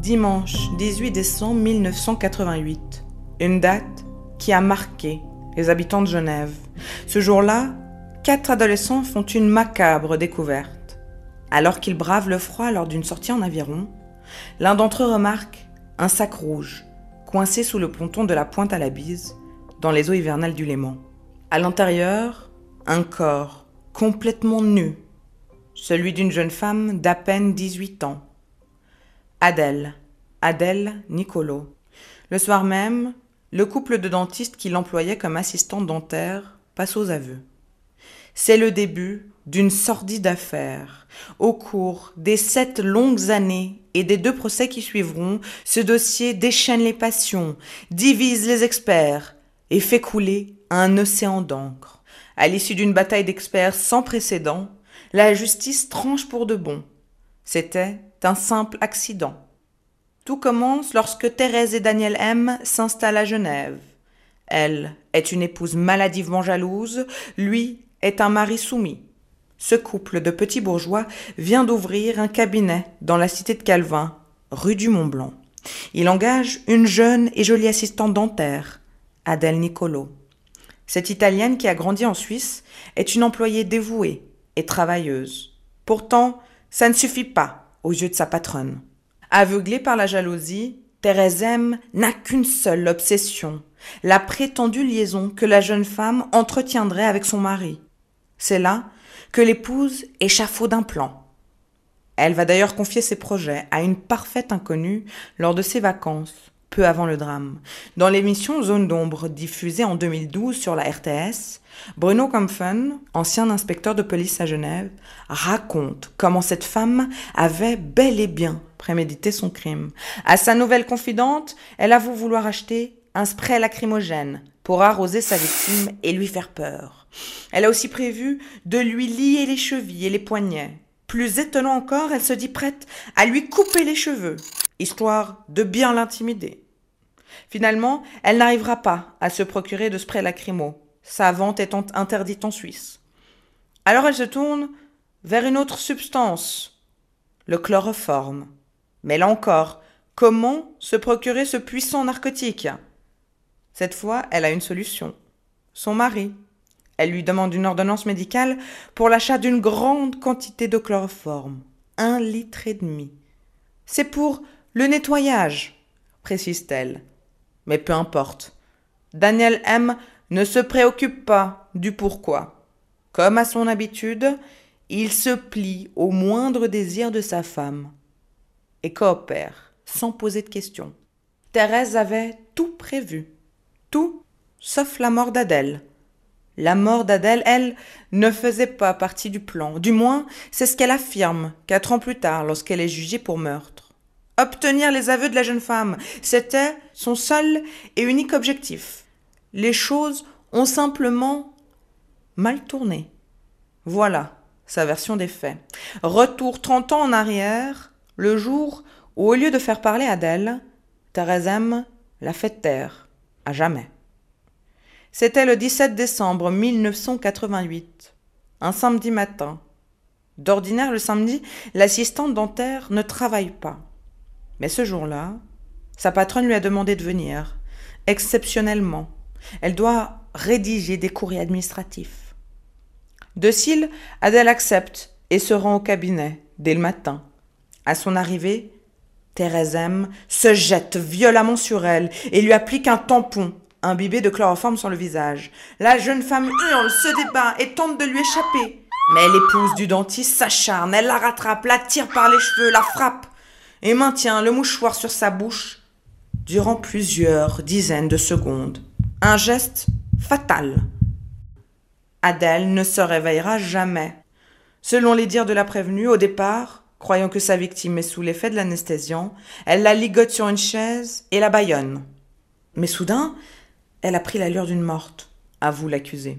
Dimanche 18 décembre 1988. Une date qui a marqué les habitants de Genève. Ce jour-là, quatre adolescents font une macabre découverte. Alors qu'ils bravent le froid lors d'une sortie en aviron, l'un d'entre eux remarque un sac rouge coincé sous le ponton de la Pointe à la Bise, dans les eaux hivernales du Léman. À l'intérieur, un corps complètement nu, celui d'une jeune femme d'à peine 18 ans. Adèle, Adèle Nicolo. Le soir même, le couple de dentistes qui l'employait comme assistante dentaire passe aux aveux. C'est le début d'une sordide affaire. Au cours des sept longues années et des deux procès qui suivront, ce dossier déchaîne les passions, divise les experts et fait couler un océan d'encre. À l'issue d'une bataille d'experts sans précédent, la justice tranche pour de bon. C'était un simple accident. Tout commence lorsque Thérèse et Daniel M s'installent à Genève. Elle est une épouse maladivement jalouse, lui est un mari soumis. Ce couple de petits bourgeois vient d'ouvrir un cabinet dans la cité de Calvin, rue du Mont Blanc. Il engage une jeune et jolie assistante dentaire, Adèle Nicolo. Cette Italienne qui a grandi en Suisse est une employée dévouée et travailleuse. Pourtant, ça ne suffit pas aux yeux de sa patronne. Aveuglée par la jalousie, Thérèse M n'a qu'une seule obsession, la prétendue liaison que la jeune femme entretiendrait avec son mari. C'est là que l'épouse échafaude d'un plan. Elle va d'ailleurs confier ses projets à une parfaite inconnue lors de ses vacances, peu avant le drame. Dans l'émission Zone d'ombre diffusée en 2012 sur la RTS, Bruno Kampfen, ancien inspecteur de police à Genève, raconte comment cette femme avait bel et bien prémédité son crime. À sa nouvelle confidente, elle avoue vouloir acheter un spray lacrymogène pour arroser sa victime et lui faire peur. Elle a aussi prévu de lui lier les chevilles et les poignets. Plus étonnant encore, elle se dit prête à lui couper les cheveux, histoire de bien l'intimider. Finalement, elle n'arrivera pas à se procurer de spray lacrymo, sa vente étant interdite en Suisse. Alors elle se tourne vers une autre substance, le chloroforme. Mais là encore, comment se procurer ce puissant narcotique? Cette fois, elle a une solution. Son mari. Elle lui demande une ordonnance médicale pour l'achat d'une grande quantité de chloroforme. Un litre et demi. C'est pour le nettoyage, précise-t-elle. Mais peu importe. Daniel M ne se préoccupe pas du pourquoi. Comme à son habitude, il se plie au moindre désir de sa femme et coopère, sans poser de questions. Thérèse avait tout prévu. Tout, sauf la mort d'Adèle. La mort d'Adèle, elle, ne faisait pas partie du plan. Du moins, c'est ce qu'elle affirme quatre ans plus tard lorsqu'elle est jugée pour meurtre. Obtenir les aveux de la jeune femme, c'était son seul et unique objectif. Les choses ont simplement mal tourné. Voilà sa version des faits. Retour trente ans en arrière, le jour où, au lieu de faire parler Adèle, Thérèse M l'a fait taire, à jamais. C'était le 17 décembre 1988, un samedi matin. D'ordinaire, le samedi, l'assistante dentaire ne travaille pas. Mais ce jour-là, sa patronne lui a demandé de venir, exceptionnellement. Elle doit rédiger des courriers administratifs. Docile, Adèle accepte et se rend au cabinet dès le matin. À son arrivée, Thérèse M se jette violemment sur elle et lui applique un tampon imbibé de chloroforme sur le visage. La jeune femme hurle, se débat et tente de lui échapper. Mais l'épouse du dentiste s'acharne, elle la rattrape, la tire par les cheveux, la frappe et maintient le mouchoir sur sa bouche durant plusieurs dizaines de secondes. Un geste fatal. Adèle ne se réveillera jamais. Selon les dires de la prévenue, au départ, croyant que sa victime est sous l'effet de l'anesthésiant, elle la ligote sur une chaise et la bâillonne. Mais soudain, elle a pris l'allure d'une morte, avoue l'accusé.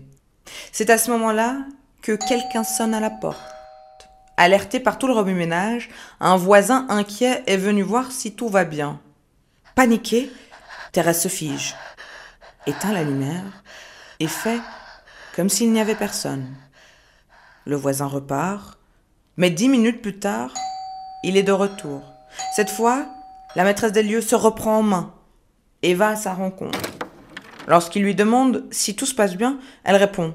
C'est à ce moment-là que quelqu'un sonne à la porte. Alerté par tout le remue-ménage, un voisin inquiet est venu voir si tout va bien. Paniquée, Thérèse se fige, éteint la lumière et fait comme s'il n'y avait personne. Le voisin repart, mais dix minutes plus tard, il est de retour. Cette fois, La maîtresse des lieux se reprend en main et va à sa rencontre. Lorsqu'il lui demande si tout se passe bien, elle répond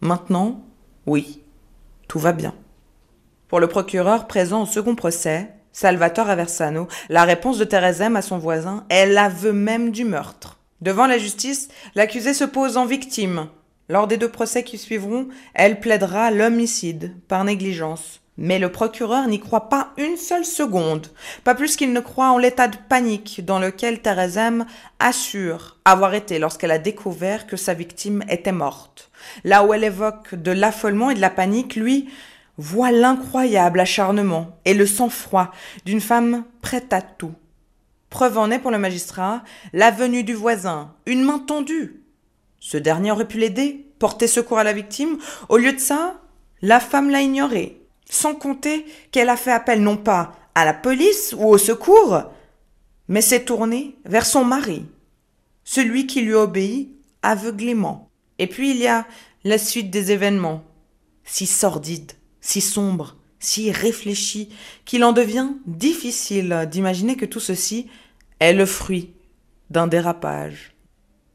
Maintenant, oui, tout va bien. Pour le procureur présent au second procès, Salvatore Aversano, la réponse de Thérèse M à son voisin est l'aveu même du meurtre. Devant la justice, l'accusé se pose en victime. Lors des deux procès qui suivront, elle plaidera l'homicide par négligence. Mais le procureur n'y croit pas une seule seconde, pas plus qu'il ne croit en l'état de panique dans lequel Thérèse assure avoir été lorsqu'elle a découvert que sa victime était morte. Là où elle évoque de l'affolement et de la panique, lui voit l'incroyable acharnement et le sang-froid d'une femme prête à tout. Preuve en est pour le magistrat la venue du voisin, une main tendue. Ce dernier aurait pu l'aider, porter secours à la victime. Au lieu de ça, la femme l'a ignoré, sans compter qu'elle a fait appel non pas à la police ou au secours, mais s'est tournée vers son mari, celui qui lui obéit aveuglément. Et puis il y a la suite des événements, si sordide, si sombre, si réfléchi, qu'il en devient difficile d'imaginer que tout ceci est le fruit d'un dérapage.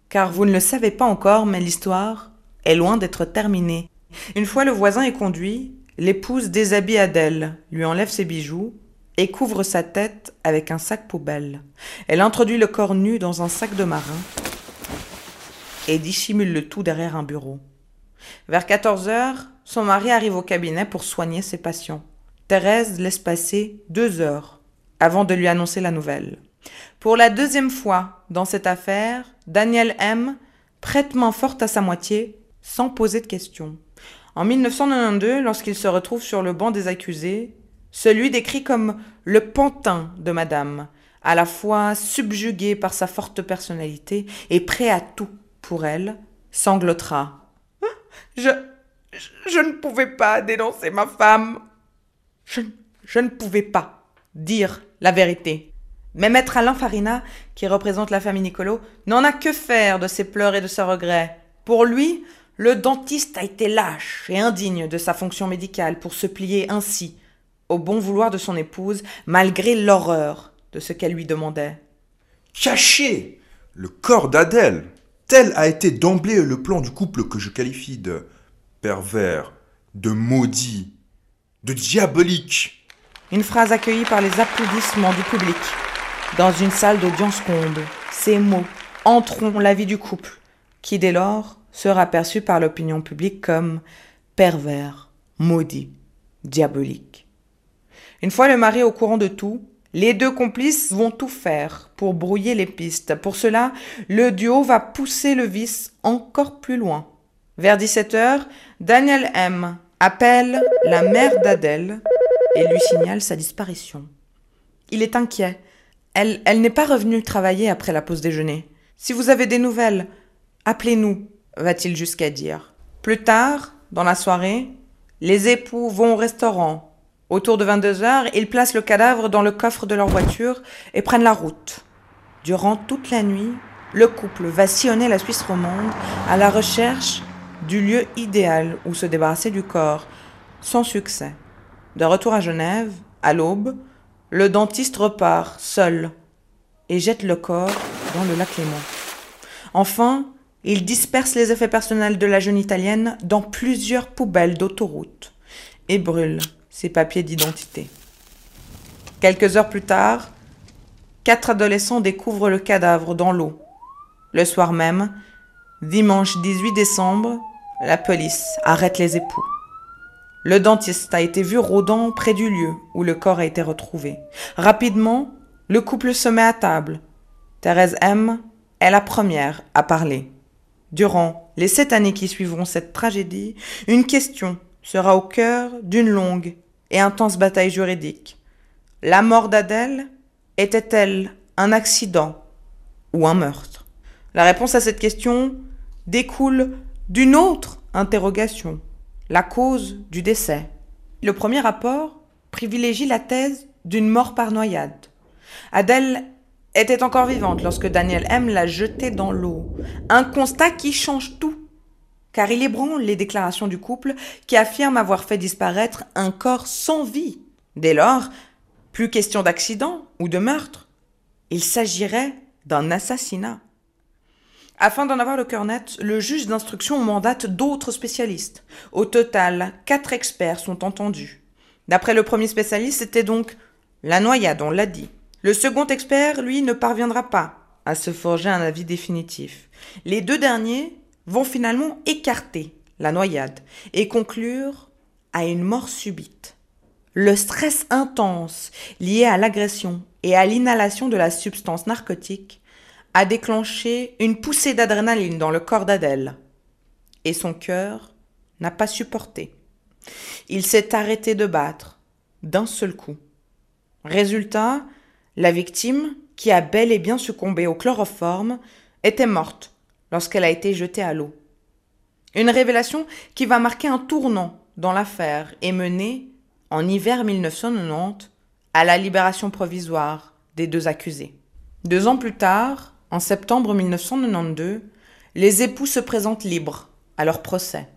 Car vous ne le savez pas encore, mais l'histoire est loin d'être terminée. Une fois le voisin est conduit, l'épouse déshabille Adèle, lui enlève ses bijoux et couvre sa tête avec un sac poubelle. Elle introduit le corps nu dans un sac de marin et dissimule le tout derrière un bureau. Vers 14 heures, son mari arrive au cabinet pour soigner ses patients. Thérèse laisse passer deux heures avant de lui annoncer la nouvelle. Pour la deuxième fois dans cette affaire, Daniel M prête main forte à sa moitié sans poser de questions. En 1992, lorsqu'il se retrouve sur le banc des accusés, celui décrit comme le pantin de madame, à la fois subjugué par sa forte personnalité et prêt à tout pour elle, sanglotera. Je, je ne pouvais pas dénoncer ma femme. Je, je ne pouvais pas dire la vérité. Mais maître Alain Farina, qui représente la famille Nicolo, n'en a que faire de ses pleurs et de ses regrets. Pour lui, le dentiste a été lâche et indigne de sa fonction médicale pour se plier ainsi au bon vouloir de son épouse, malgré l'horreur de ce qu'elle lui demandait. Cacher le corps d'Adèle Tel a été d'emblée le plan du couple que je qualifie de pervers, de maudit, de diabolique. Une phrase accueillie par les applaudissements du public. Dans une salle d'audience ronde, ces mots entreront la vie du couple, qui dès lors sera perçu par l'opinion publique comme pervers, maudit, diabolique. Une fois le mari au courant de tout, les deux complices vont tout faire pour brouiller les pistes. Pour cela, le duo va pousser le vice encore plus loin. Vers 17h, Daniel M. appelle la mère d'Adèle et lui signale sa disparition. Il est inquiet. Elle, elle n'est pas revenue travailler après la pause déjeuner. Si vous avez des nouvelles, appelez-nous, va-t-il jusqu'à dire. Plus tard, dans la soirée, les époux vont au restaurant. Autour de 22 heures, ils placent le cadavre dans le coffre de leur voiture et prennent la route. Durant toute la nuit, le couple va sillonner la Suisse romande à la recherche du lieu idéal où se débarrasser du corps, sans succès. De retour à Genève, à l'aube, le dentiste repart, seul, et jette le corps dans le lac Léman. Enfin, il disperse les effets personnels de la jeune Italienne dans plusieurs poubelles d'autoroute et brûle ses papiers d'identité. Quelques heures plus tard, quatre adolescents découvrent le cadavre dans l'eau. Le soir même, dimanche 18 décembre, la police arrête les époux. Le dentiste a été vu rôdant près du lieu où le corps a été retrouvé. Rapidement, le couple se met à table. Thérèse M est la première à parler. Durant les sept années qui suivront cette tragédie, une question sera au cœur d'une longue et intense bataille juridique. La mort d'Adèle était-elle un accident ou un meurtre? La réponse à cette question découle d'une autre interrogation, la cause du décès. Le premier rapport privilégie la thèse d'une mort par noyade. Adèle était encore vivante lorsque Daniel M l'a jetée dans l'eau. Un constat qui change tout, car il ébranle les déclarations du couple qui affirme avoir fait disparaître un corps sans vie. Dès lors, plus question d'accident ou de meurtre, Il s'agirait d'un assassinat. Afin d'en avoir le cœur net, le juge d'instruction mandate d'autres spécialistes. Au total, quatre experts sont entendus. D'après le premier spécialiste, c'était donc la noyade, on l'a dit. Le second expert, lui, ne parviendra pas à se forger un avis définitif. Les deux derniers vont finalement écarter la noyade et conclure à une mort subite. Le stress intense lié à l'agression et à l'inhalation de la substance narcotique a déclenché une poussée d'adrénaline dans le corps d'Adèle. Et son cœur n'a pas supporté. Il s'est arrêté de battre d'un seul coup. Résultat, la victime, qui a bel et bien succombé au chloroforme, était morte lorsqu'elle a été jetée à l'eau. Une révélation qui va marquer un tournant dans l'affaire et mener, en hiver 1990, à la libération provisoire des deux accusés. Deux ans plus tard, en septembre 1992, les époux se présentent libres à leur procès.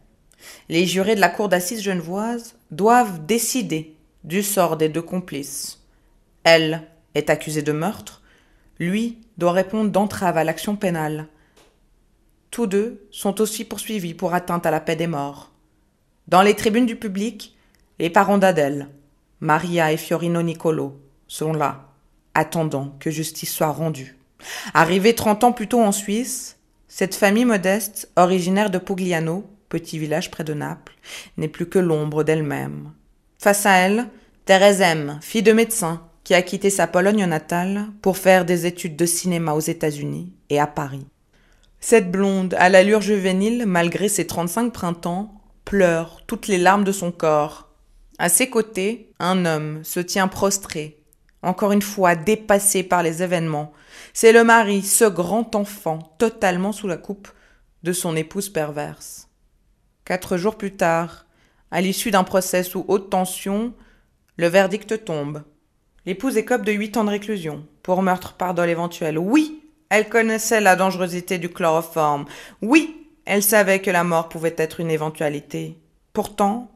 Les jurés de la cour d'assises genevoise doivent décider du sort des deux complices. Elle est accusée de meurtre, lui doit répondre d'entrave à l'action pénale. Tous deux sont aussi poursuivis pour atteinte à la paix des morts. Dans les tribunes du public, les parents d'Adèle, Maria et Fiorino Nicolo, sont là, attendant que justice soit rendue. Arrivée trente ans plus tôt en Suisse, cette famille modeste, originaire de Pugliano, petit village près de Naples, n'est plus que l'ombre d'elle-même. Face à elle, Thérèse M., fille de médecin, qui a quitté sa Pologne natale pour faire des études de cinéma aux États-Unis et à Paris. Cette blonde, à l'allure juvénile, malgré ses 35 printemps, pleure toutes les larmes de son corps. À ses côtés, un homme se tient prostré, encore une fois dépassé par les événements, c'est le mari, ce grand enfant, totalement sous la coupe de son épouse perverse. Quatre jours plus tard, à l'issue d'un procès sous haute tension, le verdict tombe. L'épouse écope de huit ans de réclusion pour meurtre par dol éventuel. Oui, elle connaissait la dangerosité du chloroforme. Oui, elle savait que la mort pouvait être une éventualité. Pourtant,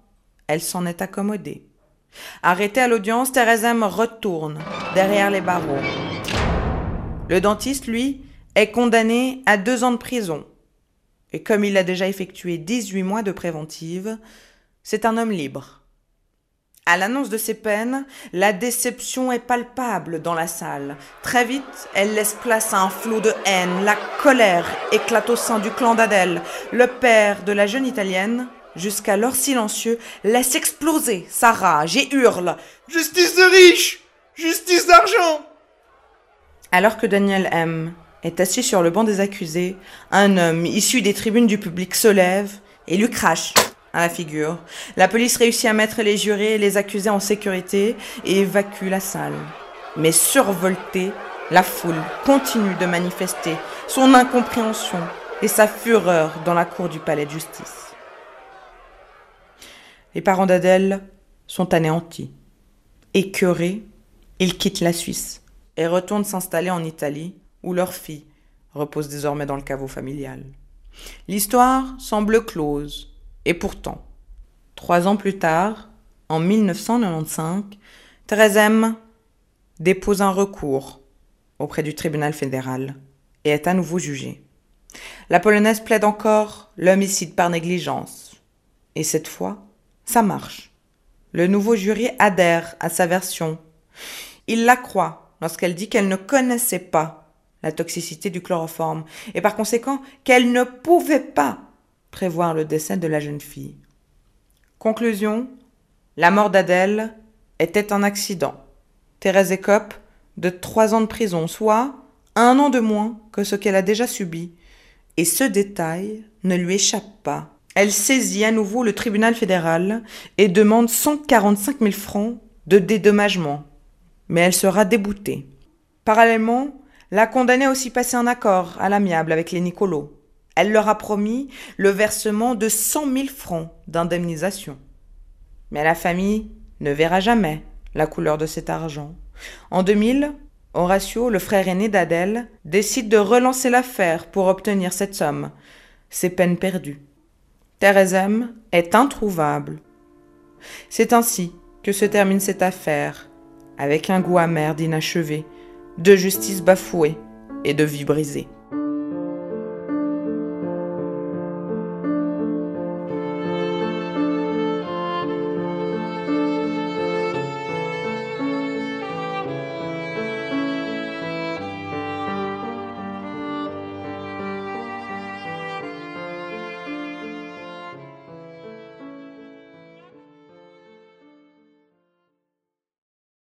elle s'en est accommodée. Arrêtée à l'audience, Thérèse M retourne derrière les barreaux. Le dentiste, lui, est condamné à deux ans de prison. Et comme il a déjà effectué 18 mois de préventive, c'est un homme libre. À l'annonce de ces peines, la déception est palpable dans la salle. Très vite, elle laisse place à un flot de haine. La colère éclate au sein du clan d'Adèle. Le père de la jeune Italienne, jusqu'alors silencieux, laisse exploser sa rage et hurle Justice de riche Justice d'argent alors que Daniel M. est assis sur le banc des accusés, un homme issu des tribunes du public se lève et lui crache à la figure. La police réussit à mettre les jurés et les accusés en sécurité et évacue la salle. Mais survoltée, la foule continue de manifester son incompréhension et sa fureur dans la cour du palais de justice. Les parents d'Adèle sont anéantis. Écœurés, ils quittent la Suisse et retournent s'installer en Italie, où leur fille repose désormais dans le caveau familial. L'histoire semble close, et pourtant, trois ans plus tard, en 1995, Thérèse M dépose un recours auprès du tribunal fédéral et est à nouveau jugée. La polonaise plaide encore l'homicide par négligence. Et cette fois, ça marche. Le nouveau jury adhère à sa version. Il la croit lorsqu'elle dit qu'elle ne connaissait pas la toxicité du chloroforme et par conséquent qu'elle ne pouvait pas prévoir le décès de la jeune fille. Conclusion la mort d'Adèle était un accident. Thérèse écope de trois ans de prison, soit un an de moins que ce qu'elle a déjà subi. Et ce détail ne lui échappe pas. Elle saisit à nouveau le tribunal fédéral et demande 145 000 francs de dédommagement mais elle sera déboutée. Parallèlement, la condamnée a aussi passé un accord à l'amiable avec les Nicolos. Elle leur a promis le versement de cent mille francs d'indemnisation. Mais la famille ne verra jamais la couleur de cet argent. En 2000, Horatio, le frère aîné d'Adèle, décide de relancer l'affaire pour obtenir cette somme. C'est peine perdue. Thérèse M est introuvable. C'est ainsi que se termine cette affaire avec un goût amer d'inachevé, de justice bafouée et de vie brisée.